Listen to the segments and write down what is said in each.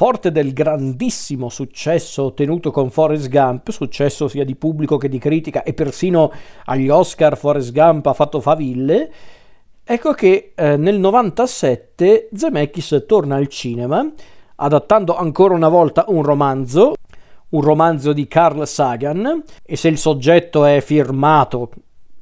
forte del grandissimo successo ottenuto con Forrest Gump, successo sia di pubblico che di critica e persino agli Oscar Forrest Gump ha fatto faville, ecco che eh, nel 97 Zemeckis torna al cinema adattando ancora una volta un romanzo, un romanzo di Carl Sagan e se il soggetto è firmato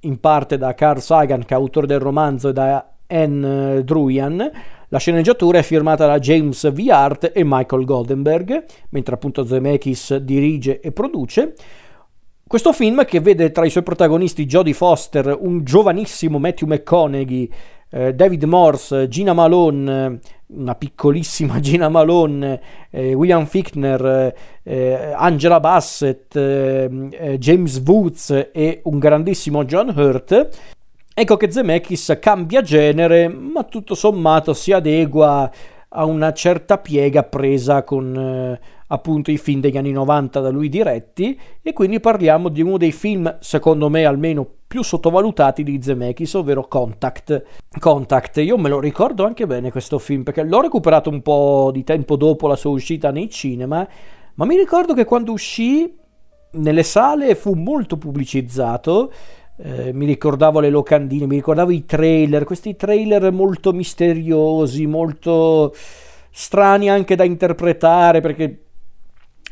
in parte da Carl Sagan che è autore del romanzo e da Anne Druyan, la sceneggiatura è firmata da James V. Hart e Michael Goldenberg, mentre appunto Zemeckis dirige e produce. Questo film che vede tra i suoi protagonisti Jodie Foster, un giovanissimo Matthew McConaughey, eh, David Morse, Gina Malone, una piccolissima Gina Malone, eh, William Fichtner, eh, Angela Bassett, eh, eh, James Woods e un grandissimo John Hurt. Ecco che Zemeckis cambia genere, ma tutto sommato si adegua a una certa piega presa con eh, appunto i film degli anni 90 da lui diretti e quindi parliamo di uno dei film, secondo me almeno più sottovalutati di Zemeckis, ovvero Contact. Contact, io me lo ricordo anche bene questo film perché l'ho recuperato un po' di tempo dopo la sua uscita nei cinema, ma mi ricordo che quando uscì nelle sale fu molto pubblicizzato eh, mi ricordavo le locandine, mi ricordavo i trailer, questi trailer molto misteriosi, molto strani anche da interpretare perché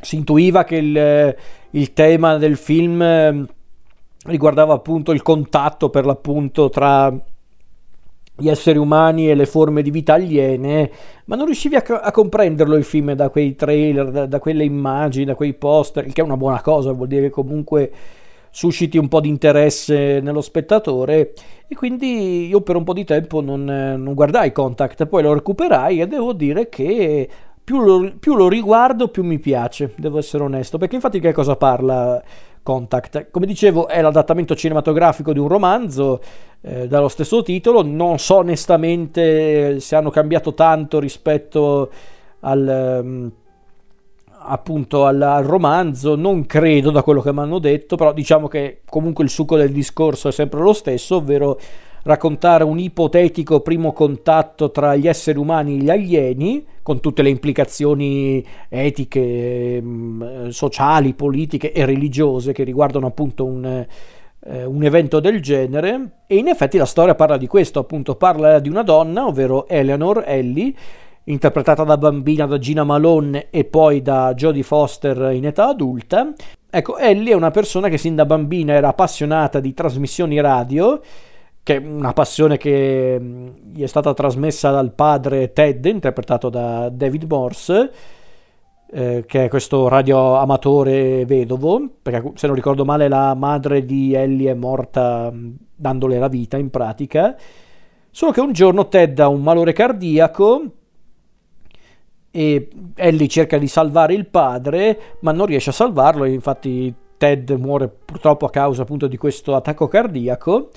si intuiva che il, il tema del film ehm, riguardava appunto il contatto per l'appunto tra gli esseri umani e le forme di vita aliene, ma non riuscivi a, a comprenderlo il film da quei trailer, da, da, quelle immagini, da quei poster, il che è una buona cosa, vuol dire che comunque susciti un po' di interesse nello spettatore e quindi io per un po' di tempo non, non guardai Contact, poi lo recuperai e devo dire che più lo, più lo, riguardo più mi piace, devo essere onesto, perché infatti che cosa parla Contact? Come dicevo è l'adattamento cinematografico di un romanzo eh, dallo stesso titolo, non so onestamente se hanno cambiato tanto rispetto al... Um, appunto al, al, romanzo, non credo da quello che mi hanno detto, però diciamo che comunque il succo del discorso è sempre lo stesso, ovvero raccontare un ipotetico primo contatto tra gli esseri umani e gli alieni, con tutte le implicazioni etiche, mm, sociali, politiche e religiose che riguardano appunto un, eh, un evento del genere. E in effetti la storia parla di questo, appunto parla di una donna, ovvero Eleanor Ellie, interpretata da bambina da Gina Malone e poi da Jodie Foster in età adulta. Ecco, Ellie è una persona che sin da bambina era appassionata di trasmissioni radio, che è una passione che mm, gli è stata trasmessa dal padre Ted, interpretato da David Morse, eh, che è questo radio amatore vedovo, perché se non ricordo male la madre di Ellie è morta mm, dandole la vita in pratica. Solo che un giorno Ted ha un malore cardiaco e Ellie cerca di salvare il padre, ma non riesce a salvarlo, infatti Ted muore purtroppo a causa appunto di questo attacco cardiaco.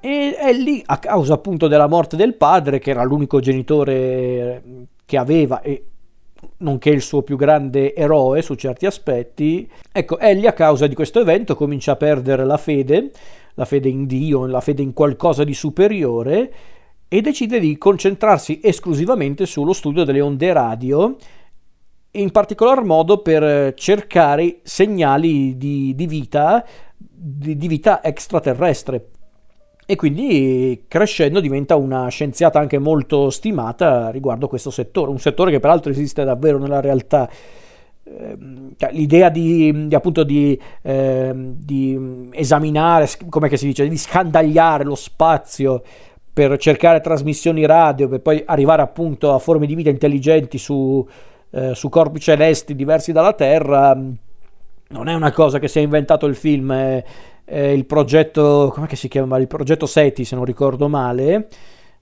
E Ellie, a causa appunto della morte del padre, che era l'unico genitore che aveva e nonché il suo più grande eroe su certi aspetti, ecco, Ellie a causa di questo evento comincia a perdere la fede, la fede in Dio, la fede in qualcosa di superiore e decide di concentrarsi esclusivamente sullo studio delle onde radio, in particolar modo per cercare segnali di, di vita, di, di vita extraterrestre. E quindi crescendo diventa una scienziata anche molto stimata riguardo questo settore, un settore che peraltro esiste davvero nella realtà ehm, cioè, l'idea di, di appunto di, eh, di, esaminare, come si dice, di scandagliare lo spazio per cercare trasmissioni radio, per poi arrivare appunto a forme di vita intelligenti su, eh, su corpi celesti diversi dalla Terra, mm, non è una cosa che si è inventato il film, è, è il progetto, come si chiama? Il progetto SETI, se non ricordo male,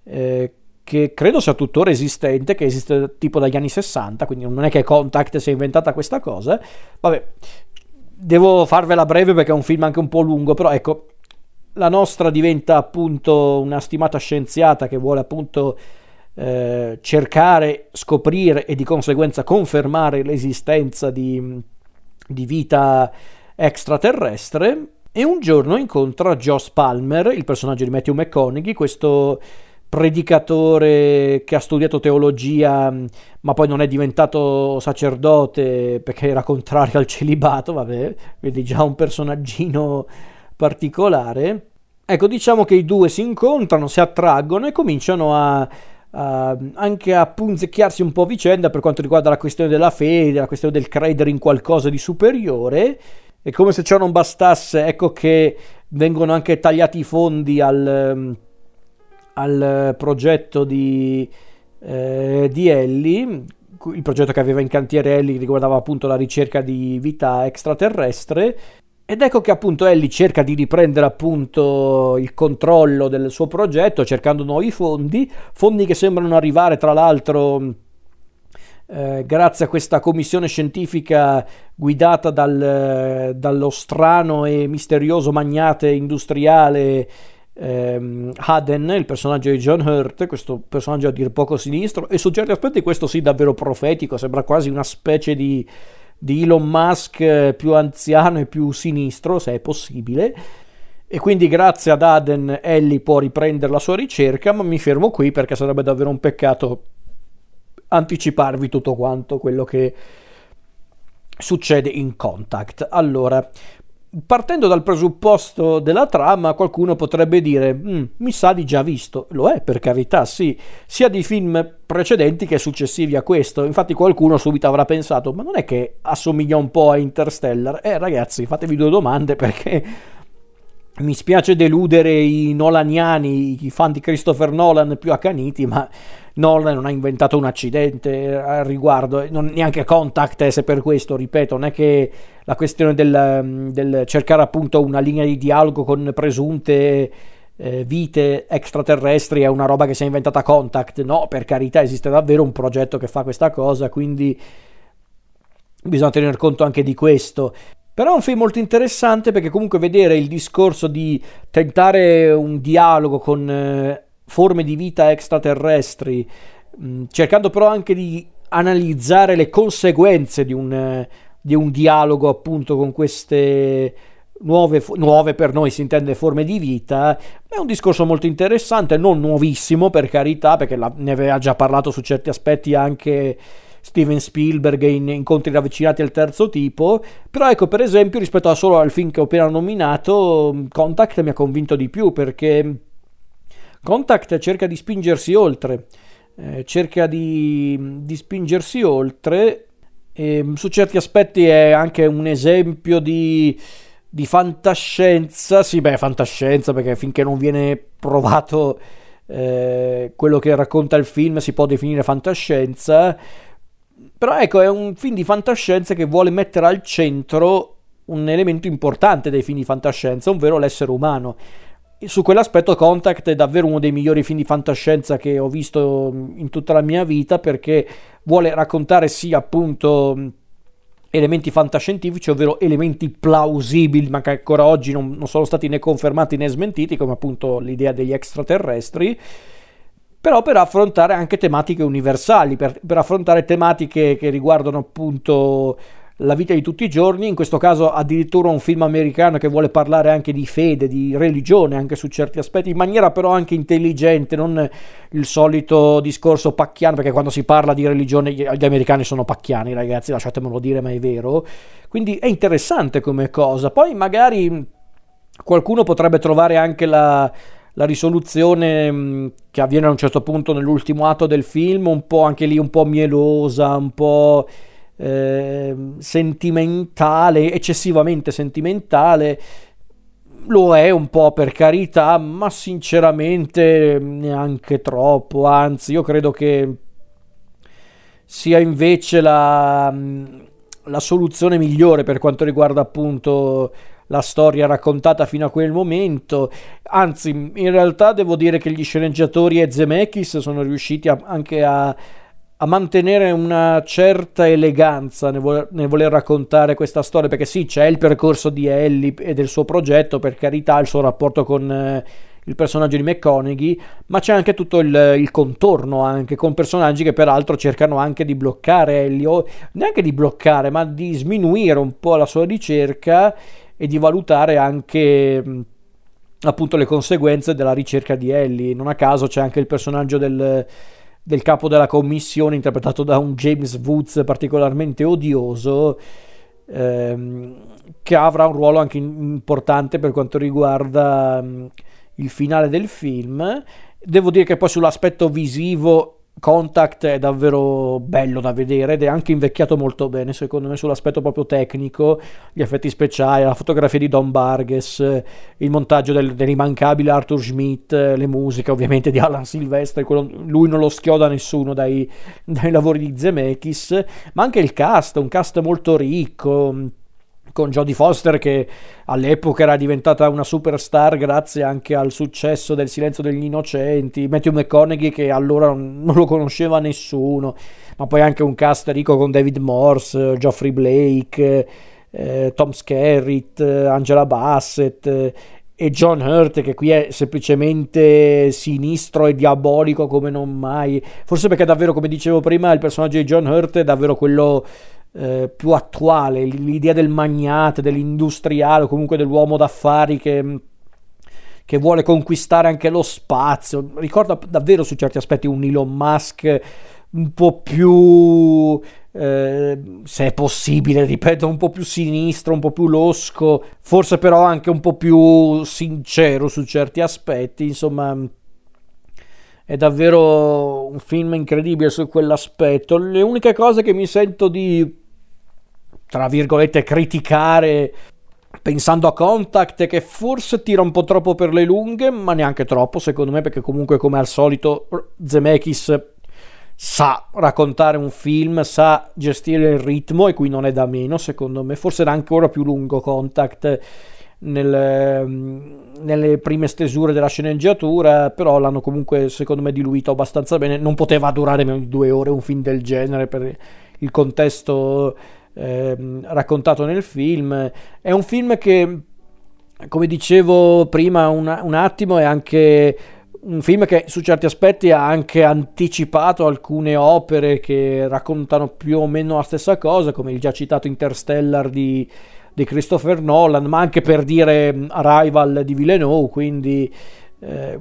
eh, che credo sia tuttora esistente, che esiste tipo dagli anni 60, quindi non è che Contact si è inventata questa cosa. Vabbè, devo farvela breve perché è un film anche un po' lungo, però ecco, la nostra diventa appunto una stimata scienziata che vuole appunto eh, cercare, scoprire e di conseguenza confermare l'esistenza di, di vita extraterrestre. E un giorno incontra Joss Palmer, il personaggio di Matthew McConaughey, questo predicatore che ha studiato teologia ma poi non è diventato sacerdote perché era contrario al celibato, vabbè, vedi già un personaggino particolare. Ecco, diciamo che i due si incontrano, si attraggono e cominciano a, a, anche a punzecchiarsi un po' a vicenda per quanto riguarda la questione della fede, la questione del credere in qualcosa di superiore. E come se ciò non bastasse, ecco che vengono anche tagliati i fondi al, al progetto di, eh, di Ellie, il progetto che aveva in cantiere Ellie riguardava appunto la ricerca di vita extraterrestre ed ecco che appunto Ellie cerca di riprendere appunto il controllo del suo progetto cercando nuovi fondi, fondi che sembrano arrivare tra l'altro eh, grazie a questa commissione scientifica guidata dal, dallo strano e misterioso magnate industriale ehm, Haden, il personaggio di John Hurt, questo personaggio a dir poco sinistro, e su certi aspetti questo sì davvero profetico, sembra quasi una specie di, di Elon Musk eh, più anziano e più sinistro, se è possibile. E quindi grazie ad Aden Ellie può riprendere la sua ricerca, ma mi fermo qui perché sarebbe davvero un peccato anticiparvi tutto quanto quello che succede in Contact. Allora, partendo dal presupposto della trama, qualcuno potrebbe dire: mm, Mi sa di già visto. Lo è, per carità, sì, sia di film precedenti che successivi a questo. Infatti, qualcuno subito avrà pensato: Ma non è che assomiglia un po' a Interstellar? Eh, ragazzi, fatevi due domande perché. Mi spiace deludere i nolaniani, i fan di Christopher Nolan più accaniti, ma Nolan non ha inventato un accidente al riguardo, non, neanche Contact, eh, se per questo, ripeto, non è che la questione del, mm, del cercare appunto una linea di dialogo con presunte eh, vite extraterrestri è una roba che si è inventata Contact, no, per carità esiste davvero un progetto che fa questa cosa, quindi bisogna tener conto anche di questo. Però è un film molto interessante perché comunque vedere il discorso di tentare un dialogo con eh, forme di vita extraterrestri, mh, mm, cercando però anche di analizzare le conseguenze di un, di un dialogo appunto con queste nuove, nuove, per noi si intende forme di vita, è un discorso molto interessante, non nuovissimo per carità, perché la, ne aveva già parlato su certi aspetti anche Steven Spielberg in incontri ravvicinati al terzo tipo, però ecco per esempio rispetto a solo al film che ho appena nominato, Contact mi ha convinto di più perché Contact cerca di spingersi oltre, eh, cerca di, di, spingersi oltre e su certi aspetti è anche un esempio di, di fantascienza, sì beh fantascienza perché finché non viene provato eh, quello che racconta il film si può definire fantascienza, però ecco è un film di fantascienza che vuole mettere al centro un elemento importante dei film di fantascienza, ovvero l'essere umano. Su quell'aspetto Contact è davvero uno dei migliori film di fantascienza che ho visto in tutta la mia vita perché vuole raccontare sì appunto elementi fantascientifici, ovvero elementi plausibili, ma che ancora oggi non, non sono stati né confermati né smentiti, come appunto l'idea degli extraterrestri, però per affrontare anche tematiche universali, per, per affrontare tematiche che riguardano appunto la vita di tutti i giorni, in questo caso addirittura un film americano che vuole parlare anche di fede, di religione, anche su certi aspetti, in maniera però anche intelligente, non il solito discorso pacchiano, perché quando si parla di religione gli americani sono pacchiani, ragazzi, lasciatemelo dire, ma è vero. Quindi è interessante come cosa. Poi magari qualcuno potrebbe trovare anche la, la risoluzione che avviene a un certo punto nell'ultimo atto del film, un po' anche lì un po' mielosa, un po' eh, sentimentale, eccessivamente sentimentale. Lo è un po' per carità, ma sinceramente neanche troppo. Anzi, io credo che sia invece la, la soluzione migliore per quanto riguarda appunto la storia raccontata fino a quel momento. Anzi, in realtà devo dire che gli sceneggiatori e Zemeckis sono riusciti a, anche a a mantenere una certa eleganza nel voler, nel voler, raccontare questa storia, perché sì, c'è il percorso di Ellie e del suo progetto, per carità, il suo rapporto con eh, il personaggio di McConaughey, ma c'è anche tutto il, il, contorno, anche con personaggi che peraltro cercano anche di bloccare Ellie, o neanche di bloccare, ma di sminuire un po' la sua ricerca e di valutare anche appunto le conseguenze della ricerca di Ellie. Non a caso c'è anche il personaggio del, del capo della commissione interpretato da un James Woods particolarmente odioso ehm, che avrà un ruolo anche importante per quanto riguarda um, il finale del film. Devo dire che poi sull'aspetto visivo Contact è davvero bello da vedere ed è anche invecchiato molto bene secondo me sull'aspetto proprio tecnico, gli effetti speciali, la fotografia di Don Barges, il montaggio del, dell'immancabile Arthur Schmidt, le musiche ovviamente di Alan Silvestre, quello, lui non lo schioda nessuno dai, dai lavori di Zemeckis, ma anche il cast, un cast molto ricco, con Jodie Foster che all'epoca era diventata una superstar grazie anche al successo del Silenzio degli Innocenti, Matthew McConaughey che allora non, lo conosceva nessuno, ma poi anche un cast ricco con David Morse, Geoffrey Blake, eh, Tom Skerritt, Angela Bassett eh, e John Hurt che qui è semplicemente sinistro e diabolico come non mai, forse perché davvero come dicevo prima il personaggio di John Hurt è davvero quello eh, più attuale, l'idea del magnate, dell'industriale o comunque dell'uomo d'affari che, che vuole conquistare anche lo spazio. Ricorda davvero su certi aspetti un Elon Musk un po' più, eh, se è possibile, ripeto, un po' più sinistro, un po' più losco, forse però anche un po' più sincero su certi aspetti, insomma è davvero un film incredibile su quell'aspetto. Le uniche cose che mi sento di, tra virgolette, criticare pensando a Contact che forse tira un po' troppo per le lunghe, ma neanche troppo secondo me, perché comunque come al solito Zemeckis sa raccontare un film, sa gestire il ritmo e qui non è da meno secondo me, forse era ancora più lungo Contact nel, ehm, nelle prime stesure della sceneggiatura, però l'hanno comunque secondo me diluito abbastanza bene. Non poteva durare meno di due ore un film del genere per il contesto eh, raccontato nel film. È un film che, come dicevo prima un, un attimo, è anche un film che su certi aspetti ha anche anticipato alcune opere che raccontano più o meno la stessa cosa, come il già citato Interstellar di di Christopher Nolan, ma anche per dire mm, Arrival di Villeneuve, quindi eh,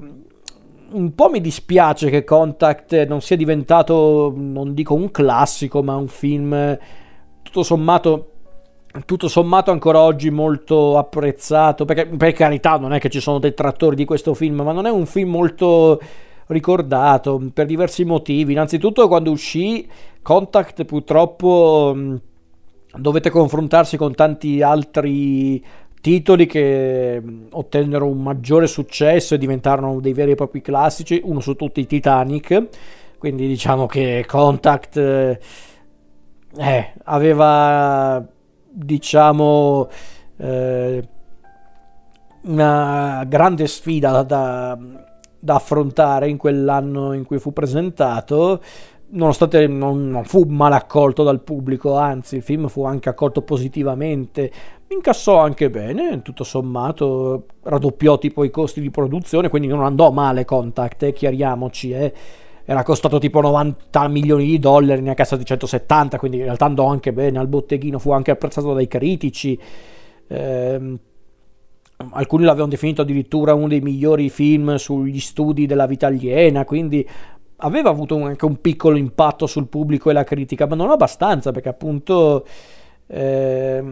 un po' mi dispiace che Contact non sia diventato, non dico un classico, ma un film tutto sommato tutto sommato ancora oggi molto apprezzato perché per carità non è che ci sono detrattori di questo film ma non è un film molto ricordato per diversi motivi. Innanzitutto quando uscì Contact purtroppo mm, dovete confrontarsi con tanti altri titoli che ottennero un maggiore successo e diventarono dei veri e propri classici, uno su tutti Titanic, quindi diciamo che Contact eh, eh aveva diciamo eh, una grande sfida da, da affrontare in quell'anno in cui fu presentato nonostante non, non, fu mal accolto dal pubblico, anzi il film fu anche accolto positivamente, incassò anche bene, tutto sommato raddoppiò tipo i costi di produzione, quindi non andò male Contact, eh, chiariamoci, eh. era costato tipo 90 milioni di dollari, ne ha cassa di 170, quindi in realtà andò anche bene al botteghino, fu anche apprezzato dai critici. Eh, alcuni l'avevano definito addirittura uno dei migliori film sugli studi della vita aliena, quindi aveva avuto anche un piccolo impatto sul pubblico e la critica, ma non abbastanza perché appunto eh,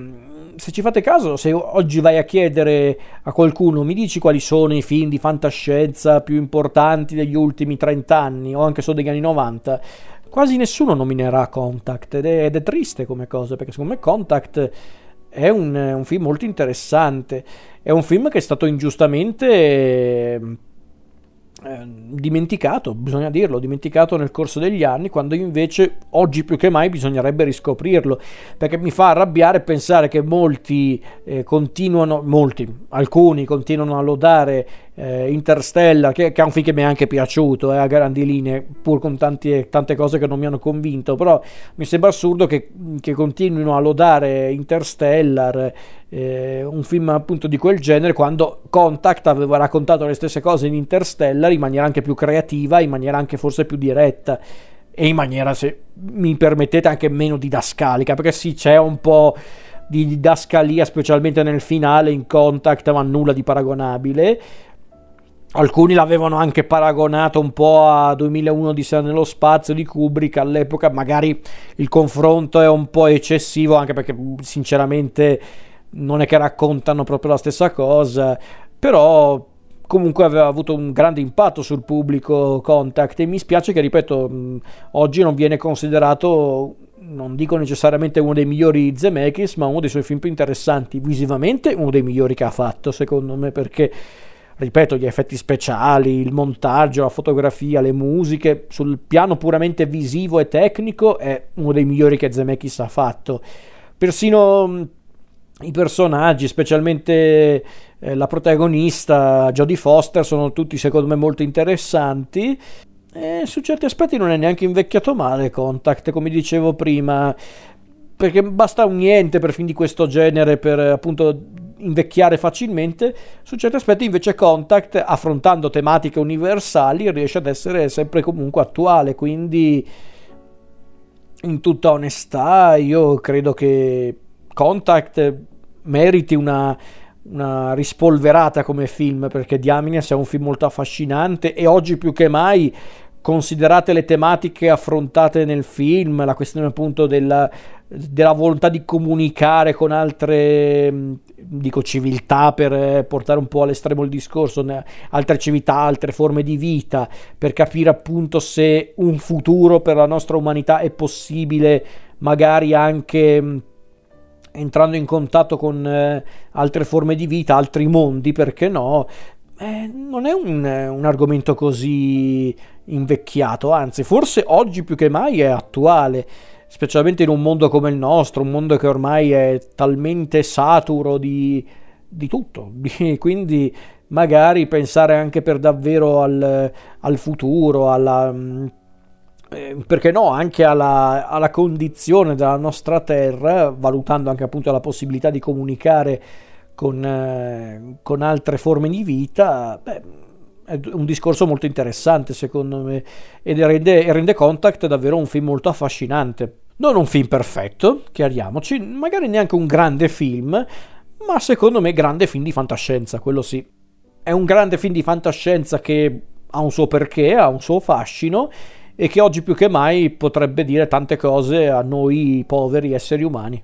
se ci fate caso, se oggi vai a chiedere a qualcuno mi dici quali sono i film di fantascienza più importanti degli ultimi 30 anni o anche solo degli anni 90, quasi nessuno nominerà Contact ed è, ed è triste come cosa perché secondo me Contact è un, un film molto interessante, è un film che è stato ingiustamente Ehm, dimenticato, bisogna dirlo, dimenticato nel corso degli anni, quando invece oggi più che mai bisognerebbe riscoprirlo, perché mi fa arrabbiare pensare che molti eh, continuano, molti, alcuni continuano a lodare eh, Interstellar, che, che, è un film che mi è anche piaciuto eh, a grandi linee, pur con tanti, tante cose che non mi hanno convinto, però mi sembra assurdo che, che continuino a lodare Interstellar, eh, un film appunto di quel genere, quando Contact aveva raccontato le stesse cose in Interstellar in maniera anche più creativa, in maniera anche forse più diretta e in maniera, se mi permettete, anche meno didascalica, perché sì, c'è un po' di didascalia, specialmente nel finale in Contact, ma nulla di paragonabile. Alcuni l'avevano anche paragonato un po' a 2001 di Sé nello spazio di Kubrick all'epoca, magari il confronto è un po' eccessivo anche perché sinceramente non è che raccontano proprio la stessa cosa, però comunque aveva avuto un grande impatto sul pubblico Contact e mi spiace che, ripeto, oggi non viene considerato, non dico necessariamente uno dei migliori Zemeckis, ma uno dei suoi film più interessanti, visivamente uno dei migliori che ha fatto, secondo me, perché ripeto, gli effetti speciali, il montaggio, la fotografia, le musiche, sul piano puramente visivo e tecnico è uno dei migliori che Zemeckis ha fatto. Persino i personaggi, specialmente eh, la protagonista Jodie Foster, sono tutti secondo me molto interessanti. E su certi aspetti non è neanche invecchiato male Contact, come dicevo prima, perché basta un niente per film di questo genere per appunto invecchiare facilmente. Su certi aspetti invece Contact, affrontando tematiche universali, riesce ad essere sempre comunque attuale, quindi in tutta onestà io credo che Contact meriti una, una rispolverata come film perché Diamine è un film molto affascinante e oggi più che mai considerate le tematiche affrontate nel film, la questione appunto della, della volontà di comunicare con altre, dico civiltà per portare un po' all'estremo il discorso, altre civiltà, altre forme di vita, per capire appunto se un futuro per la nostra umanità è possibile, magari anche entrando in contatto con eh, altre forme di vita, altri mondi, perché no? Eh, non è un, un, argomento così invecchiato, anzi, forse oggi più che mai è attuale, specialmente in un mondo come il nostro, un mondo che ormai è talmente saturo di, di tutto. Quindi, magari pensare anche per davvero al, al futuro, alla eh, perché no, anche alla, alla, condizione della nostra terra, valutando anche appunto la possibilità di comunicare con, eh, con altre forme di vita, beh, è un discorso molto interessante secondo me ed rende, rende Contact davvero un film molto affascinante. Non un film perfetto, chiariamoci, magari neanche un grande film, ma secondo me grande film di fantascienza, quello sì. È un grande film di fantascienza che ha un suo perché, ha un suo fascino e che oggi più che mai potrebbe dire tante cose a noi poveri esseri umani.